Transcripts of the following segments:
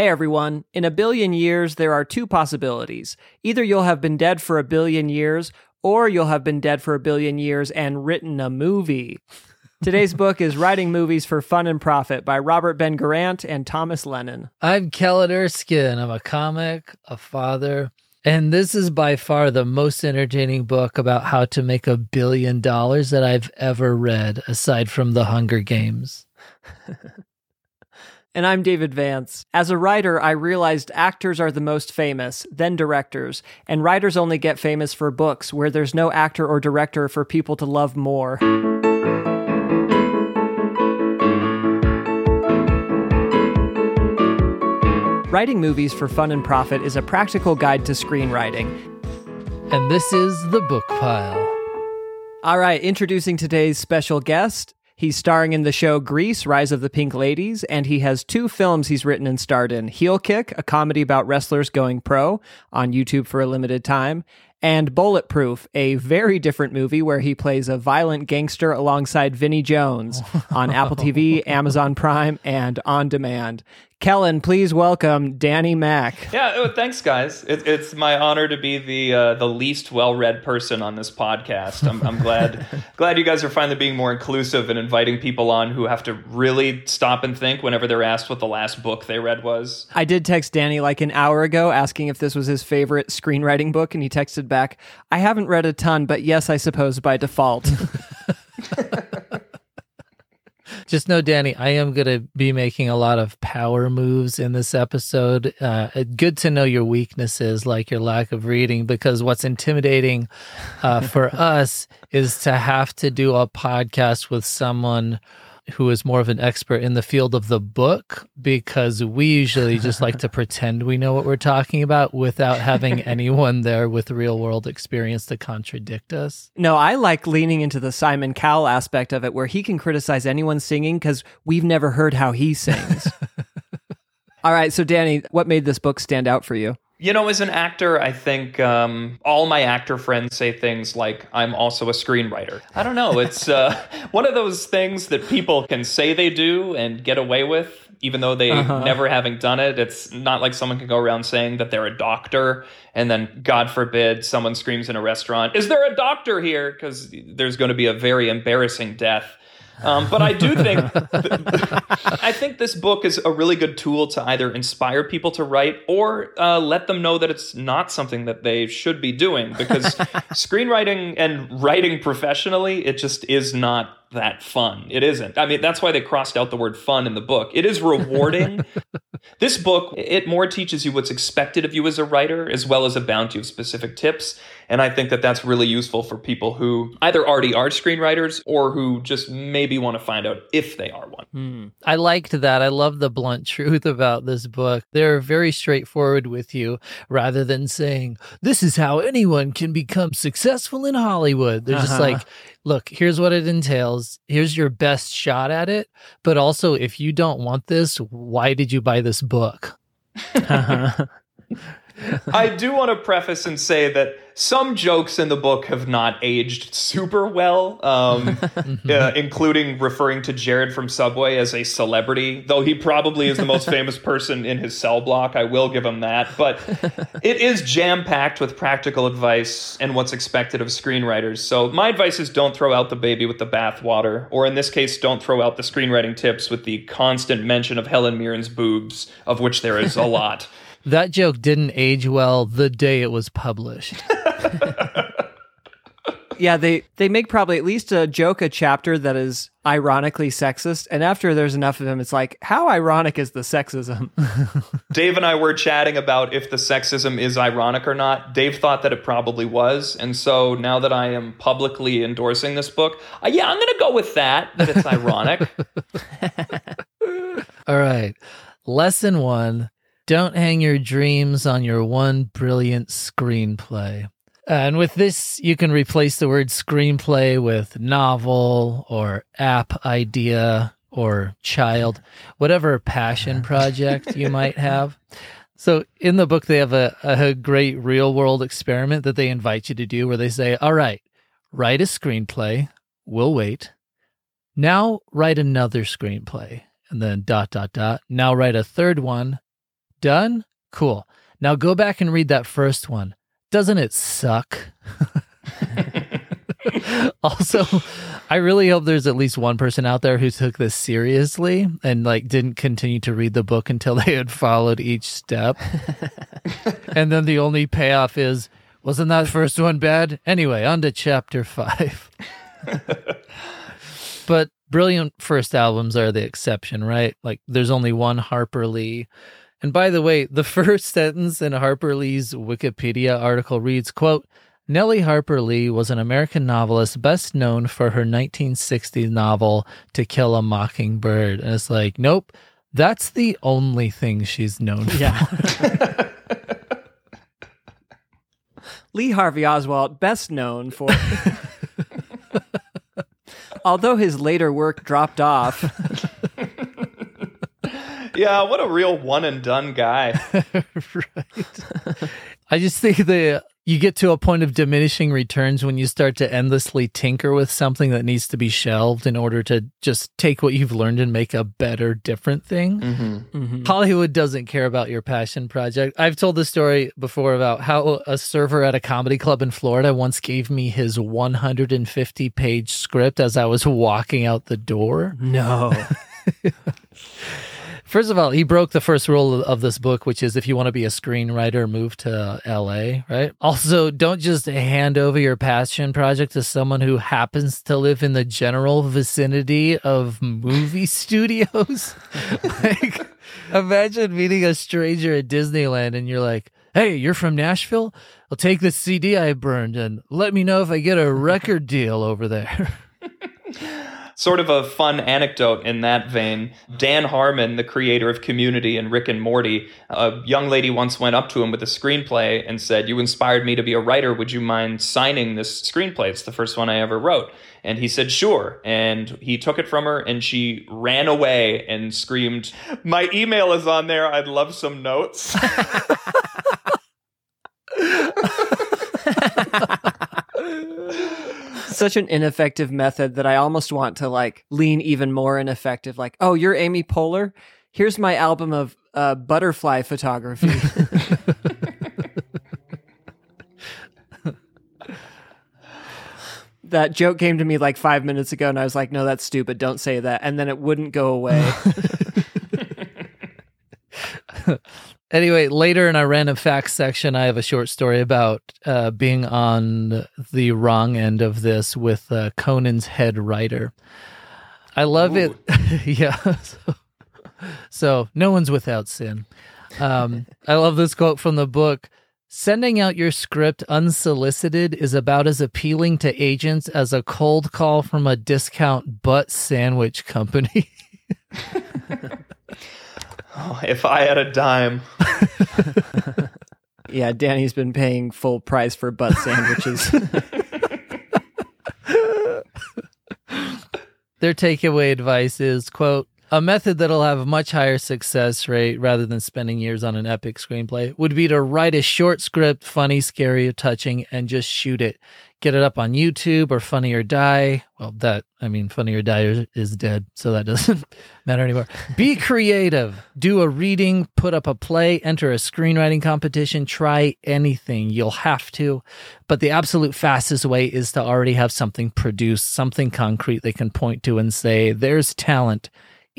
Hey everyone, in a billion years, there are two possibilities. Either you'll have been dead for a billion years, or you'll have been dead for a billion years and written a movie. Today's book is Writing Movies for Fun and Profit by Robert Ben Garant and Thomas Lennon. I'm Kellen Erskine. I'm a comic, a father, and this is by far the most entertaining book about how to make a billion dollars that I've ever read, aside from The Hunger Games. And I'm David Vance. As a writer, I realized actors are the most famous, then directors, and writers only get famous for books where there's no actor or director for people to love more. Writing movies for fun and profit is a practical guide to screenwriting. And this is The Book Pile. All right, introducing today's special guest. He's starring in the show Grease, Rise of the Pink Ladies, and he has two films he's written and starred in Heel Kick, a comedy about wrestlers going pro on YouTube for a limited time, and Bulletproof, a very different movie where he plays a violent gangster alongside Vinnie Jones on Apple TV, Amazon Prime, and on demand. Kellen, please welcome Danny Mac. Yeah, oh, thanks, guys. It, it's my honor to be the uh, the least well read person on this podcast. I'm, I'm glad glad you guys are finally being more inclusive and inviting people on who have to really stop and think whenever they're asked what the last book they read was. I did text Danny like an hour ago asking if this was his favorite screenwriting book, and he texted back, "I haven't read a ton, but yes, I suppose by default." Just know, Danny, I am going to be making a lot of power moves in this episode. Uh, good to know your weaknesses, like your lack of reading, because what's intimidating uh, for us is to have to do a podcast with someone who is more of an expert in the field of the book because we usually just like to pretend we know what we're talking about without having anyone there with real world experience to contradict us. No, I like leaning into the Simon Cowell aspect of it where he can criticize anyone singing because we've never heard how he sings. All right, so Danny, what made this book stand out for you? You know, as an actor, I think um, all my actor friends say things like, I'm also a screenwriter. I don't know. It's uh, one of those things that people can say they do and get away with, even though they uh-huh. never having done it. It's not like someone can go around saying that they're a doctor and then, God forbid, someone screams in a restaurant, Is there a doctor here? Because there's going to be a very embarrassing death um, but I do think I think this book is a really good tool to either inspire people to write or uh, let them know that it's not something that they should be doing because screenwriting and writing professionally it just is not that fun. It isn't. I mean, that's why they crossed out the word fun in the book. It is rewarding. this book, it more teaches you what's expected of you as a writer, as well as a bounty of specific tips. And I think that that's really useful for people who either already are screenwriters or who just maybe want to find out if they are one. Hmm. I liked that. I love the blunt truth about this book. They're very straightforward with you rather than saying, this is how anyone can become successful in Hollywood. They're uh-huh. just like, look, here's what it entails. Here's your best shot at it. But also, if you don't want this, why did you buy this book? I do want to preface and say that some jokes in the book have not aged super well, um, uh, including referring to Jared from Subway as a celebrity, though he probably is the most famous person in his cell block. I will give him that. But it is jam packed with practical advice and what's expected of screenwriters. So my advice is don't throw out the baby with the bathwater, or in this case, don't throw out the screenwriting tips with the constant mention of Helen Mirren's boobs, of which there is a lot. That joke didn't age well the day it was published. yeah, they they make probably at least a joke a chapter that is ironically sexist, and after there's enough of them, it's like, how ironic is the sexism? Dave and I were chatting about if the sexism is ironic or not. Dave thought that it probably was, and so now that I am publicly endorsing this book, uh, yeah, I'm going to go with that that it's ironic. All right, lesson one don't hang your dreams on your one brilliant screenplay. And with this, you can replace the word screenplay with novel or app idea or child, whatever passion project you might have. So in the book, they have a, a great real world experiment that they invite you to do where they say, all right, write a screenplay. We'll wait. Now write another screenplay and then dot, dot, dot. Now write a third one Done? Cool. Now go back and read that first one. Doesn't it suck? also, I really hope there's at least one person out there who took this seriously and like didn't continue to read the book until they had followed each step. and then the only payoff is wasn't that first one bad? Anyway, on to chapter 5. but brilliant first albums are the exception, right? Like there's only one Harper Lee. And by the way, the first sentence in Harper Lee's Wikipedia article reads, quote, Nellie Harper Lee was an American novelist best known for her 1960s novel To Kill a Mockingbird. And it's like, nope, that's the only thing she's known for. Yeah. Lee Harvey Oswald, best known for. Although his later work dropped off. Yeah, what a real one and done guy. right. I just think the you get to a point of diminishing returns when you start to endlessly tinker with something that needs to be shelved in order to just take what you've learned and make a better, different thing. Mm-hmm. Mm-hmm. Hollywood doesn't care about your passion project. I've told the story before about how a server at a comedy club in Florida once gave me his 150 page script as I was walking out the door. No. First of all, he broke the first rule of this book, which is if you want to be a screenwriter, move to LA, right? Also, don't just hand over your passion project to someone who happens to live in the general vicinity of movie studios. like, imagine meeting a stranger at Disneyland and you're like, hey, you're from Nashville? I'll take this CD I burned and let me know if I get a record deal over there. Sort of a fun anecdote in that vein. Dan Harmon, the creator of Community and Rick and Morty, a young lady once went up to him with a screenplay and said, You inspired me to be a writer. Would you mind signing this screenplay? It's the first one I ever wrote. And he said, Sure. And he took it from her and she ran away and screamed, My email is on there. I'd love some notes. such an ineffective method that I almost want to like lean even more ineffective. Like, oh, you're Amy Poehler. Here's my album of uh, butterfly photography. that joke came to me like five minutes ago, and I was like, no, that's stupid. Don't say that. And then it wouldn't go away. Anyway, later in our random facts section, I have a short story about uh, being on the wrong end of this with uh, Conan's head writer. I love Ooh. it. yeah. So, so, no one's without sin. Um, I love this quote from the book. Sending out your script unsolicited is about as appealing to agents as a cold call from a discount butt sandwich company. Oh, if I had a dime. yeah, Danny's been paying full price for butt sandwiches. Their takeaway advice is quote a method that'll have a much higher success rate rather than spending years on an epic screenplay would be to write a short script, funny, scary, touching, and just shoot it get it up on YouTube or Funny or Die. Well, that, I mean, Funny or Die is dead, so that doesn't matter anymore. Be creative. Do a reading, put up a play, enter a screenwriting competition, try anything. You'll have to. But the absolute fastest way is to already have something produced, something concrete they can point to and say, there's talent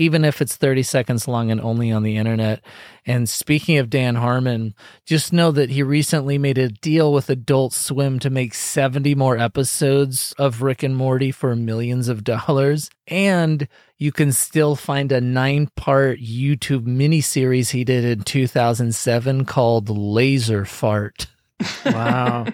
even if it's 30 seconds long and only on the internet. And speaking of Dan Harmon, just know that he recently made a deal with Adult Swim to make 70 more episodes of Rick and Morty for millions of dollars. And you can still find a nine part YouTube miniseries he did in 2007 called Laser Fart. Wow.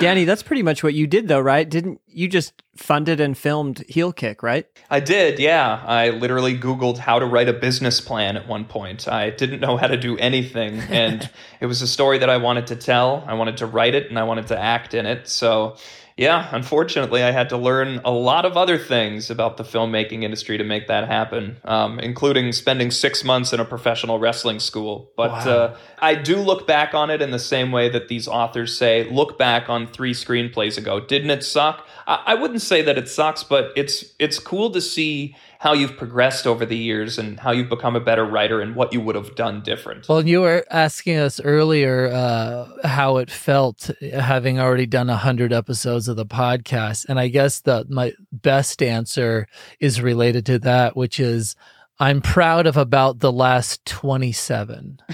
Danny, that's pretty much what you did, though, right? Didn't you just funded and filmed Heel Kick, right? I did, yeah. I literally Googled how to write a business plan at one point. I didn't know how to do anything, and it was a story that I wanted to tell. I wanted to write it, and I wanted to act in it. So yeah, unfortunately, I had to learn a lot of other things about the filmmaking industry to make that happen, um, including spending six months in a professional wrestling school. But wow. uh, I do look back on it in the same way that these authors say, look back on three screenplays ago. Didn't it suck? I, I wouldn't say that it sucks, but it's it's cool to see how you've progressed over the years and how you've become a better writer and what you would have done different. Well, you were asking us earlier uh, how it felt having already done a hundred episodes of the podcast, and I guess the my best answer is related to that, which is I'm proud of about the last twenty seven.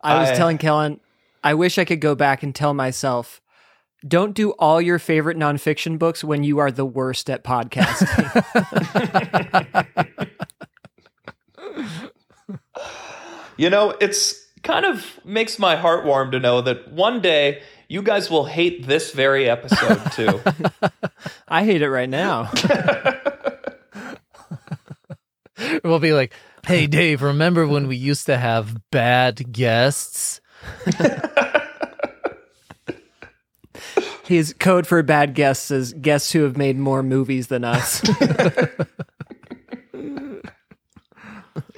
I was I- telling Kellen, I wish I could go back and tell myself, don't do all your favorite nonfiction books when you are the worst at podcasting. You know, it's kind of makes my heart warm to know that one day you guys will hate this very episode too. I hate it right now. We'll be like, "Hey, Dave, remember when we used to have bad guests?" His code for bad guests is guests who have made more movies than us.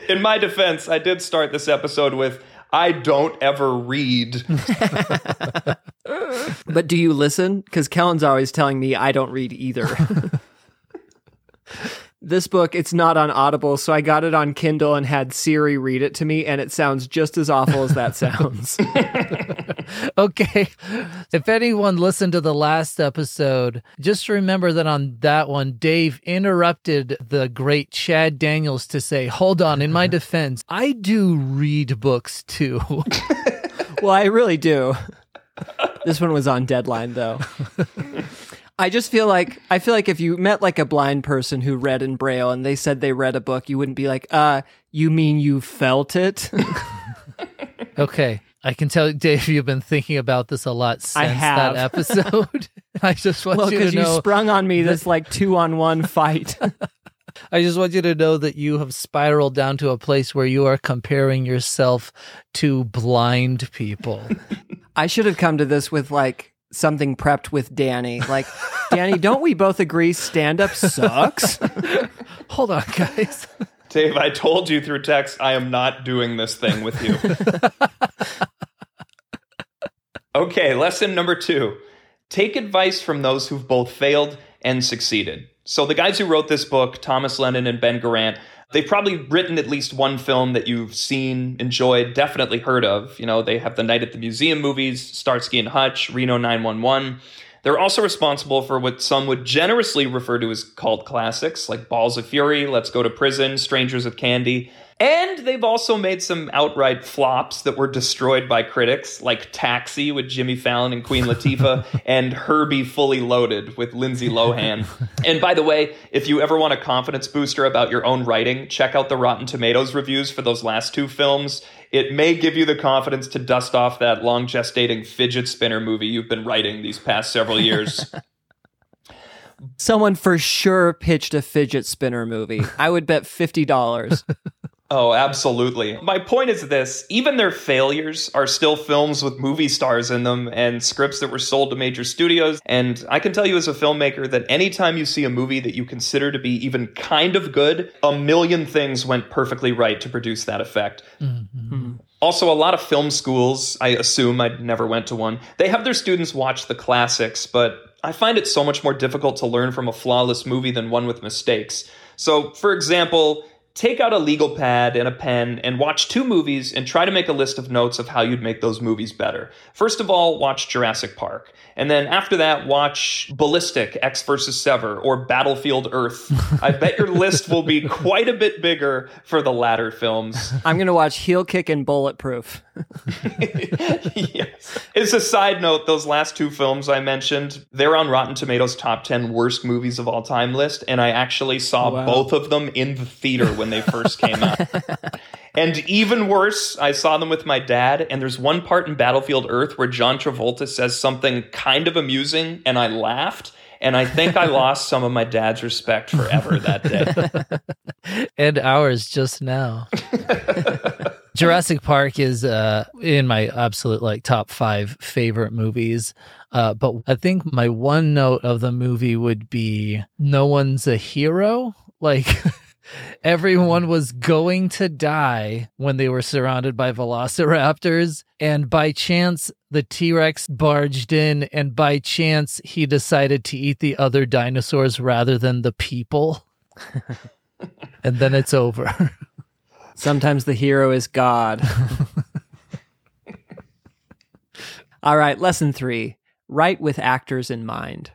In my defense, I did start this episode with I don't ever read. but do you listen? Because Kellen's always telling me I don't read either. this book, it's not on Audible, so I got it on Kindle and had Siri read it to me, and it sounds just as awful as that sounds. Okay. If anyone listened to the last episode, just remember that on that one, Dave interrupted the great Chad Daniels to say, Hold on, in my uh-huh. defense, I do read books too. well, I really do. This one was on deadline, though. I just feel like I feel like if you met like a blind person who read in braille and they said they read a book, you wouldn't be like, "Uh, you mean you felt it?" okay. I can tell, Dave, you've been thinking about this a lot since I have. that episode. I just want well, you to you sprung on me this like two on one fight. I just want you to know that you have spiraled down to a place where you are comparing yourself to blind people. I should have come to this with like something prepped with Danny. Like, Danny, don't we both agree stand up sucks? Hold on, guys. Dave, I told you through text I am not doing this thing with you. okay, lesson number two take advice from those who've both failed and succeeded. So, the guys who wrote this book, Thomas Lennon and Ben Garant, they've probably written at least one film that you've seen, enjoyed, definitely heard of. You know, they have the Night at the Museum movies, Starsky and Hutch, Reno 911. They're also responsible for what some would generously refer to as cult classics, like Balls of Fury, Let's Go to Prison, Strangers with Candy. And they've also made some outright flops that were destroyed by critics, like Taxi with Jimmy Fallon and Queen Latifah, and Herbie Fully Loaded with Lindsay Lohan. and by the way, if you ever want a confidence booster about your own writing, check out the Rotten Tomatoes reviews for those last two films. It may give you the confidence to dust off that long gestating fidget spinner movie you've been writing these past several years. Someone for sure pitched a fidget spinner movie. I would bet $50. Oh, absolutely. My point is this even their failures are still films with movie stars in them and scripts that were sold to major studios. And I can tell you as a filmmaker that anytime you see a movie that you consider to be even kind of good, a million things went perfectly right to produce that effect. Mm-hmm. Also, a lot of film schools, I assume I never went to one, they have their students watch the classics, but I find it so much more difficult to learn from a flawless movie than one with mistakes. So, for example, take out a legal pad and a pen and watch two movies and try to make a list of notes of how you'd make those movies better. First of all, watch Jurassic Park. And then after that, watch Ballistic, Ecks versus Sever, or Battlefield Earth. I bet your list will be quite a bit bigger for the latter films. I'm going to watch Heel Kick and Bulletproof. yes. As a side note, those last two films I mentioned, they're on Rotten Tomatoes' top 10 worst movies of all time list, and I actually saw Wow. both of them in the theater when they first came out. And even worse, I saw them with my dad, and there's one part in Battlefield Earth where John Travolta says something kind of amusing, and I laughed. And I think I lost some of my dad's respect forever that day. and ours just now. Jurassic Park is uh, in my absolute like top five favorite movies. Uh, but I think my one note of the movie would be no one's a hero. Like everyone was going to die when they were surrounded by velociraptors. And by chance, the T Rex barged in, and by chance, he decided to eat the other dinosaurs rather than the people. and then it's over. Sometimes the hero is God. All right, lesson three write with actors in mind.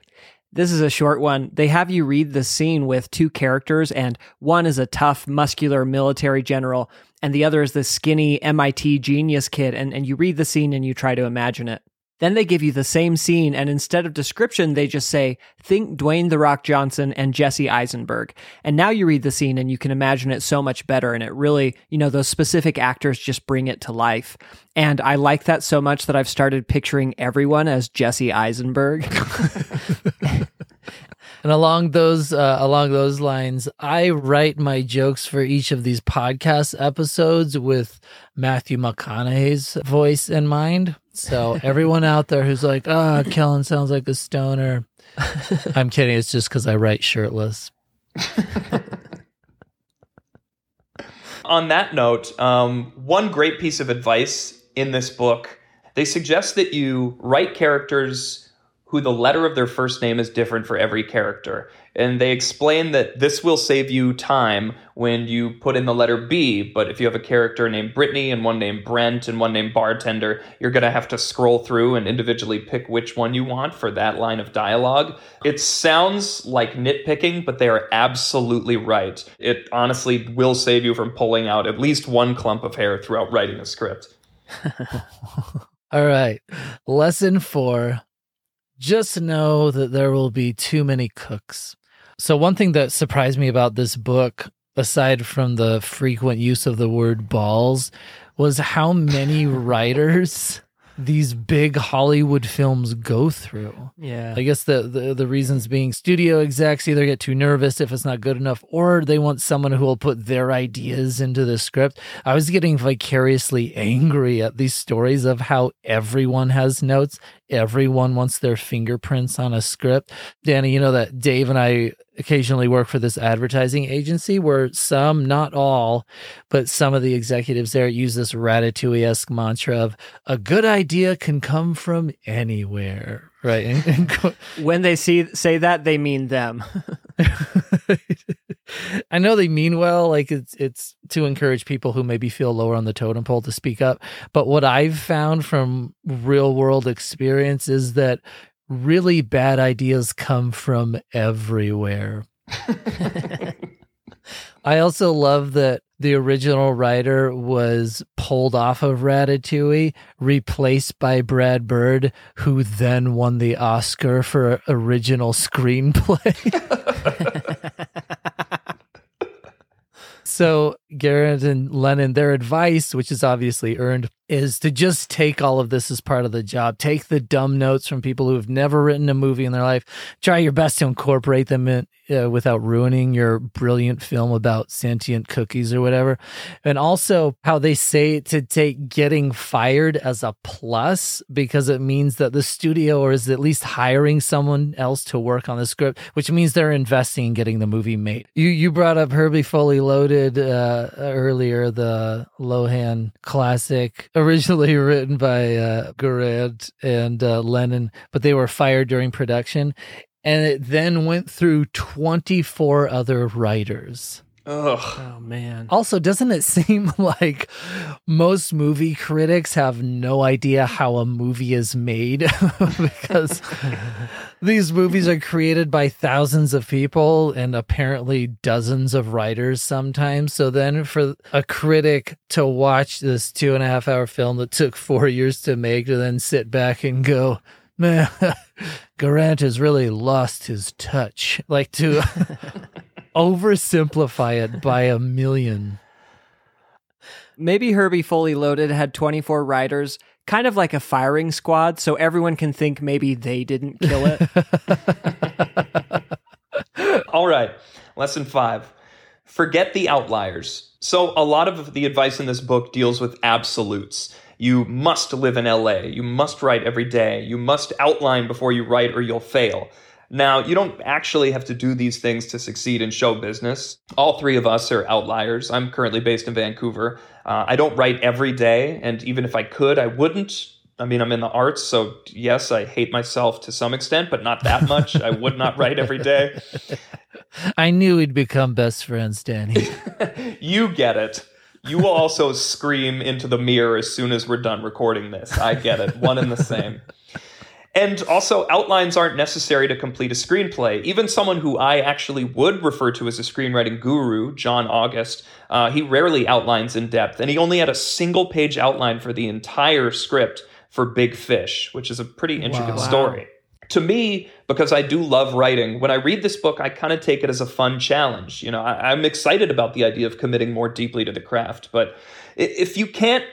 This is a short one. They have you read the scene with two characters, and one is a tough, muscular military general, and the other is the skinny MIT genius kid. And, and you read the scene and you try to imagine it. Then they give you the same scene, and instead of description, they just say, Think Dwayne The Rock Johnson and Jesse Eisenberg. And now you read the scene and you can imagine it so much better. And it really, you know, those specific actors just bring it to life. And I like that so much that I've started picturing everyone as Jesse Eisenberg. And along those uh, along those lines, I write my jokes for each of these podcast episodes with Matthew McConaughey's voice in mind. So everyone out there who's like, "Ah, oh, Kellen sounds like a stoner," I'm kidding. It's just because I write shirtless. On that note, um, one great piece of advice in this book, they suggest that you write characters who the letter of their first name is different for every character. And they explain that this will save you time when you put in the letter B, but if you have a character named Brittany and one named Brent and one named Bartender, you're going to have to scroll through and individually pick which one you want for that line of dialogue. It sounds like nitpicking, but they are absolutely right. It honestly will save you from pulling out at least one clump of hair throughout writing a script. All right. Lesson four just know that there will be too many cooks. So, one thing that surprised me about this book, aside from the frequent use of the word balls, was how many writers these big Hollywood films go through. Yeah. I guess the, the, the reasons being studio execs either get too nervous if it's not good enough or they want someone who will put their ideas into the script. I was getting vicariously angry at these stories of how everyone has notes, everyone wants their fingerprints on a script. Danny, you know that Dave and I occasionally work for this advertising agency where some, not all, but some of the executives there use this ratatouille esque mantra of a good idea can come from anywhere. Right. And, and go- when they see say that, they mean them. I know they mean well, like it's it's to encourage people who maybe feel lower on the totem pole to speak up. But what I've found from real world experience is that really bad ideas come from everywhere. I also love that the original writer was pulled off of Ratatouille, replaced by Brad Bird, who then won the Oscar for original screenplay. so Garant and Lennon, their advice, which is obviously earned, is to just take all of this as part of the job. Take the dumb notes from people who have never written a movie in their life. Try your best to incorporate them in uh, without ruining your brilliant film about sentient cookies or whatever. And also how they say to take getting fired as a plus because it means that the studio or is at least hiring someone else to work on the script, which means they're investing in getting the movie made. You you brought up Herbie Fully Loaded uh, earlier, the Lohan classic originally written by uh, and uh, Lennon, but they were fired during production. And it then went through 24 other writers. Ugh. Oh man. Also, doesn't it seem like most movie critics have no idea how a movie is made because these movies are created by thousands of people and apparently dozens of writers sometimes. So then for a critic to watch this two and a half hour film that took four years to make to then sit back and go, man, Garant has really lost his touch. Like to oversimplify it by a million. Maybe Herbie Fully Loaded had 24 riders, kind of like a firing squad, so everyone can think maybe they didn't kill it. All right, lesson five forget the outliers. So, a lot of the advice in this book deals with absolutes. You must live in LA. You must write every day. You must outline before you write or you'll fail. Now, you don't actually have to do these things to succeed in show business. All three of us are outliers. I'm currently based in Vancouver. Uh, I don't write every day, and even if I could, I wouldn't. I mean, I'm in the arts, so yes, I hate myself to some extent, but not that much. I would not write every day. I knew we'd become best friends, Danny. you get it. You will also scream into the mirror as soon as we're done recording this. I get it. One and the same. And also, outlines aren't necessary to complete a screenplay. Even someone who I actually would refer to as a screenwriting guru, John August, uh, he rarely outlines in depth, and he only had a single page outline for the entire script for Big Fish, which is a pretty intricate wow. story. To me, because I do love writing, when I read this book, I kind of take it as a fun challenge. You know, I, I'm excited about the idea of committing more deeply to the craft, but if you can't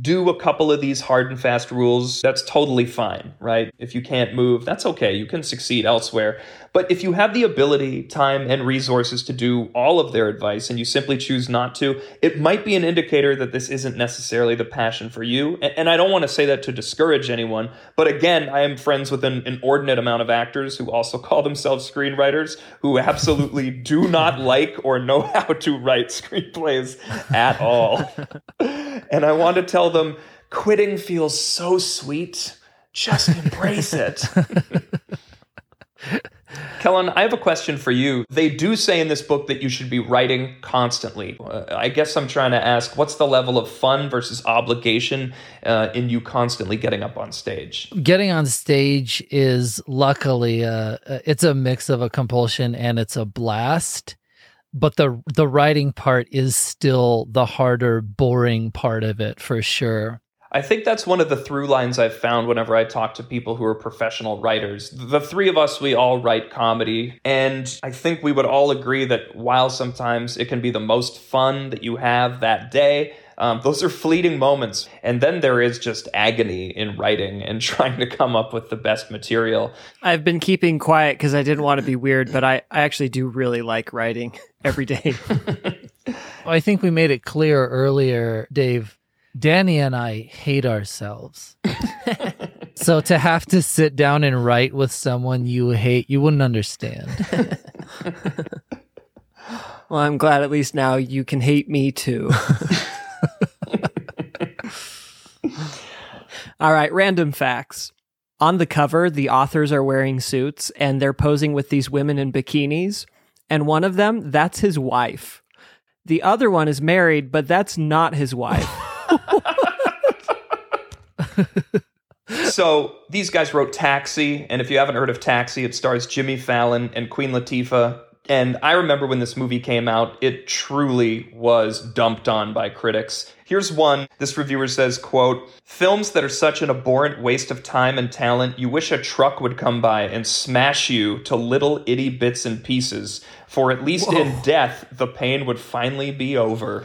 do a couple of these hard and fast rules, that's totally fine, right? If you can't move, that's okay. You can succeed elsewhere. But if you have the ability, time, and resources to do all of their advice and you simply choose not to, it might be an indicator that this isn't necessarily the passion for you. And I don't want to say that to discourage anyone, but again, I am friends with an inordinate amount of actors who also call themselves screenwriters who absolutely do not like or know how to write screenplays at all. and I want to tell them quitting feels so sweet. Just embrace it. Kellen, I have a question for you. They do say in this book that you should be writing constantly. Uh, I guess I'm trying to ask what's the level of fun versus obligation uh, in you constantly getting up on stage? Getting on stage is luckily uh, uh it's a mix of a compulsion and it's a blast. But the the writing part is still the harder, boring part of it for sure. I think that's one of the through lines I've found whenever I talk to people who are professional writers. The three of us, we all write comedy. And I think we would all agree that while sometimes it can be the most fun that you have that day, um, those are fleeting moments. And then there is just agony in writing and trying to come up with the best material. I've been keeping quiet because I didn't want to be weird, but I, I actually do really like writing every day. I think we made it clear earlier, Dave, Danny and I hate ourselves. so to have to sit down and write with someone you hate, you wouldn't understand. well, I'm glad at least now you can hate me too. All right, random facts. On the cover, the authors are wearing suits and they're posing with these women in bikinis. And one of them, that's his wife. The other one is married, but that's not his wife. so these guys wrote Taxi, and if you haven't heard of Taxi, it stars Jimmy Fallon and Queen Latifah. And I remember when this movie came out, it truly was dumped on by critics. Here's one. This reviewer says, quote, films that are such an abhorrent waste of time and talent, you wish a truck would come by and smash you to little itty bits and pieces. For at least Whoa. in death, the pain would finally be over.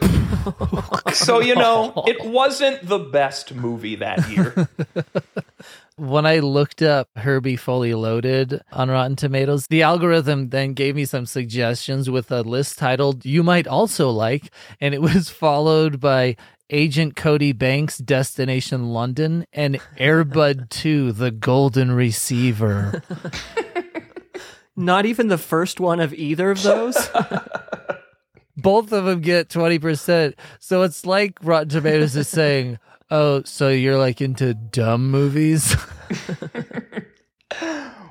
so, you know, it wasn't the best movie that year. when I looked up Herbie Fully Loaded on Rotten Tomatoes, the algorithm then gave me some suggestions with a list titled You Might Also Like, and it was followed by Agent Cody Banks, Destination London, and Airbud 2, The Golden Receiver. Not even the first one of either of those? Both of them get 20%. So it's like Rotten Tomatoes is saying, Oh, so you're like into dumb movies?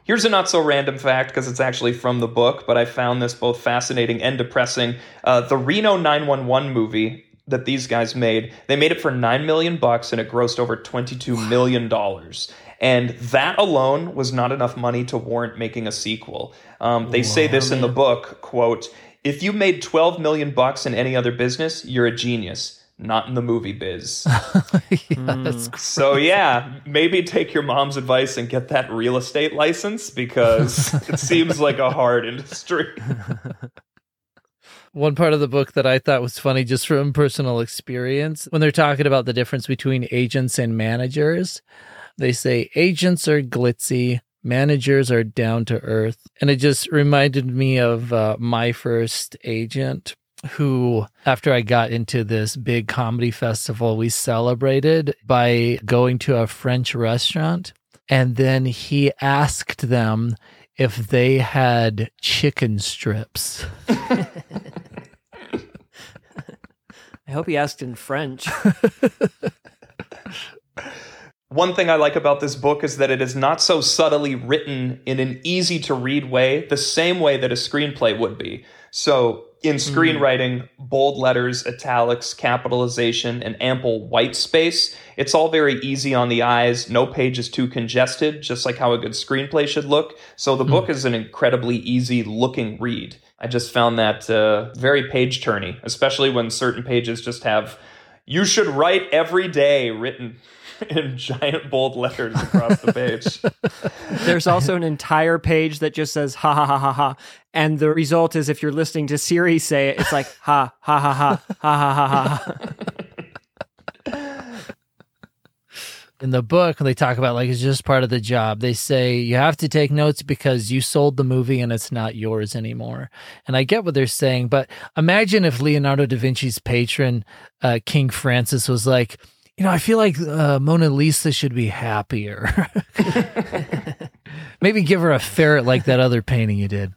Here's a not so random fact because it's actually from the book, but I found this both fascinating and depressing. Uh, the Reno 911 movie that these guys made, they made it for 9 million bucks and it grossed over 22 million dollars. And that alone was not enough money to warrant making a sequel. Um, they say this man. in the book, quote, if you made 12 million bucks in any other business, you're a genius not in the movie biz. yeah, so yeah, maybe take your mom's advice and get that real estate license because it seems like a hard industry. One part of the book that I thought was funny just from personal experience when they're talking about the difference between agents and managers, they say agents are glitzy, managers are down to earth. And it just reminded me of uh, my first agent who, after I got into this big comedy festival, we celebrated by going to a French restaurant. And then he asked them if they had chicken strips. I hope he asked in French. One thing I like about this book is that it is not so subtly written in an easy to read way, the same way that a screenplay would be. So, in screenwriting, bold letters, italics, capitalization, and ample white space, it's all very easy on the eyes. No page is too congested, just like how a good screenplay should look. So, the book is an incredibly easy looking read. I just found that uh, very page turny, especially when certain pages just have "You should write every day" written in giant bold letters across the page. There's also an entire page that just says ha ha ha ha ha. And the result is if you're listening to Siri say it, it's like ha ha ha ha ha ha ha ha. in the book they talk about like it's just part of the job they say you have to take notes because you sold the movie and it's not yours anymore and i get what they're saying but imagine if leonardo da vinci's patron uh, king francis was like you know i feel like uh, mona lisa should be happier maybe give her a ferret like that other painting you did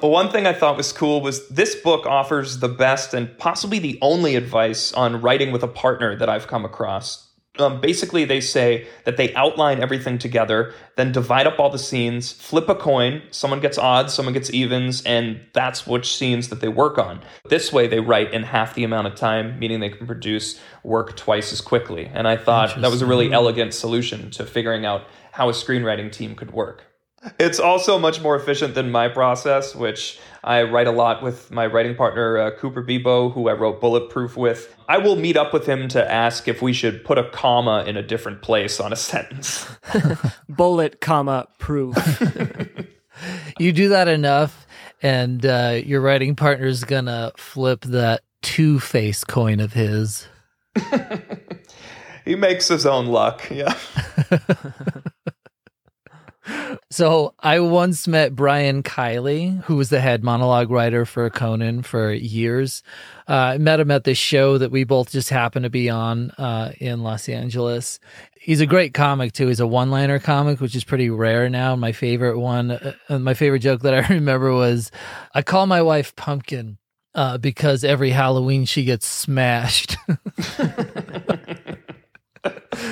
But one thing I thought was cool was this book offers the best and possibly the only advice on writing with a partner that I've come across. Um, basically, they say that they outline everything together, then divide up all the scenes, flip a coin. Someone gets odds, someone gets evens, and that's which scenes that they work on. This way, they write in half the amount of time, meaning they can produce work twice as quickly. And I thought that was a really elegant solution to figuring out how a screenwriting team could work. It's also much more efficient than my process, which I write a lot with my writing partner, uh, Cooper Bebo, who I wrote Bulletproof with. I will meet up with him to ask if we should put a comma in a different place on a sentence. Bullet, comma, proof. you do that enough and uh, your writing partner's gonna flip that two face coin of his he makes his own luck, yeah. So I once met Brian Kiley, who was the head monologue writer for Conan for years. Uh, I met him at this show that we both just happened to be on uh, in Los Angeles. He's a great comic too. He's a one-liner comic, which is pretty rare now. My favorite one, uh, my favorite joke that I remember was, "I call my wife Pumpkin." Uh, because every Halloween she gets smashed.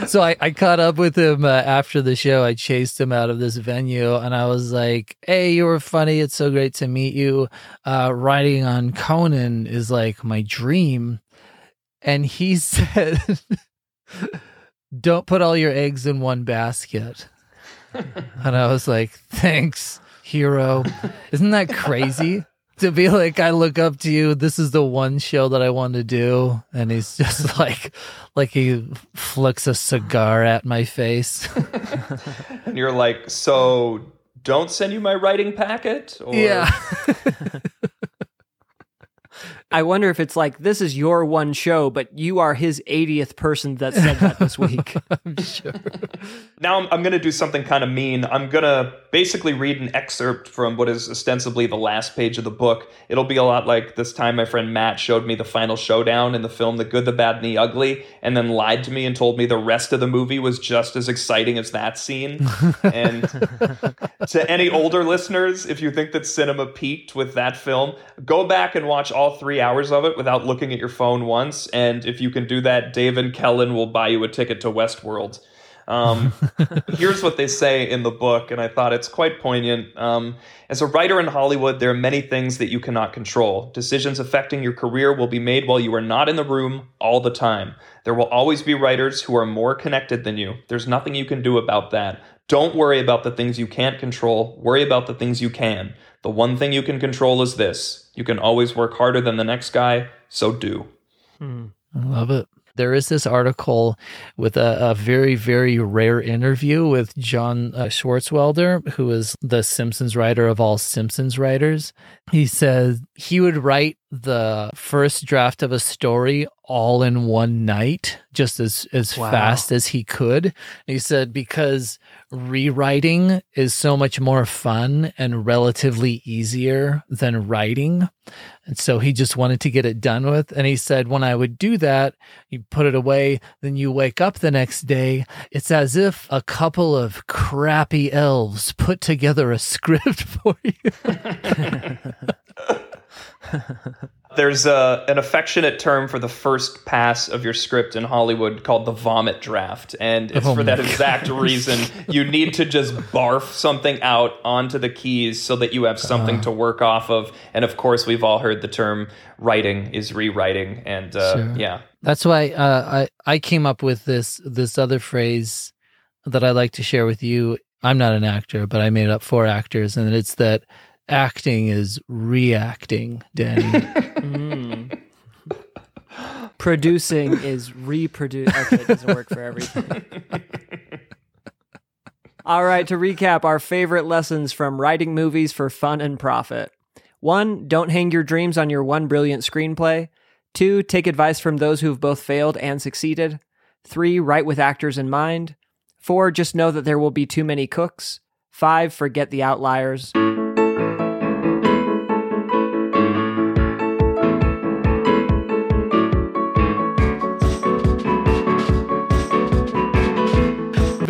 so I, I caught up with him uh, after the show. I chased him out of this venue and I was like, Hey, you were funny. It's so great to meet you. Uh, writing on Conan is like my dream. And he said, Don't put all your eggs in one basket. and I was like, Thanks, hero. Isn't that crazy? To be like, I look up to you. This is the one show that I want to do. And he's just like, like he flicks a cigar at my face. and you're like, so don't send you my writing packet? Or... Yeah. I wonder if it's like this is your one show, but you are his 80th person that said that this week. I'm sure. Now I'm, I'm going to do something kind of mean. I'm going to basically read an excerpt from what is ostensibly the last page of the book. It'll be a lot like this time my friend Matt showed me the final showdown in the film The Good, the Bad, and the Ugly, and then lied to me and told me the rest of the movie was just as exciting as that scene. and to any older listeners, if you think that cinema peaked with that film, go back and watch all three hours of it without looking at your phone once. And if you can do that, Dave and Kellen will buy you a ticket to Westworld. Um, here's what they say in the book, and I thought it's quite poignant. Um, as a writer in Hollywood, there are many things that you cannot control. Decisions affecting your career will be made while you are not in the room all the time. There will always be writers who are more connected than you. There's nothing you can do about that. Don't worry about the things you can't control, worry about the things you can. The one thing you can control is this you can always work harder than the next guy, so do. Hmm. I love it. There is this article with a, a very, very rare interview with John uh, Swartzwelder, who is the Simpsons writer of all Simpsons writers. He says he would write the first draft of a story all in one night, just as as Wow. fast as he could. And he said because rewriting is so much more fun and relatively easier than writing. And so he just wanted to get it done with. And he said, when I would do that, you put it away, then you wake up the next day. It's as if a couple of crappy elves put together a script for you. There's a, an affectionate term for the first pass of your script in Hollywood called the vomit draft. And it's Oh for that exact reason. You need to just barf something out onto the keys so that you have something Uh-huh. to work off of. And of course, we've all heard the term writing is rewriting. And uh, Sure. yeah. That's why uh, I I came up with this this other phrase that I like to share with you. I'm not an actor, but I made it up for actors, and it's that acting is reacting, Danny. Mm. Producing is reproduce. Okay, it doesn't work for everything. All right, to recap our favorite lessons from writing movies for fun and profit. One, don't hang your dreams on your one brilliant screenplay. Two, take advice from those who've both failed and succeeded. Three, write with actors in mind. Four, just know that there will be too many cooks. Five, forget the outliers.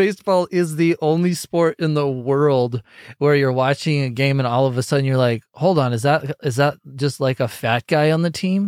Baseball is the only sport in the world where you're watching a game and all of a sudden you're like, "Hold on, is that is that just like a fat guy on the team?"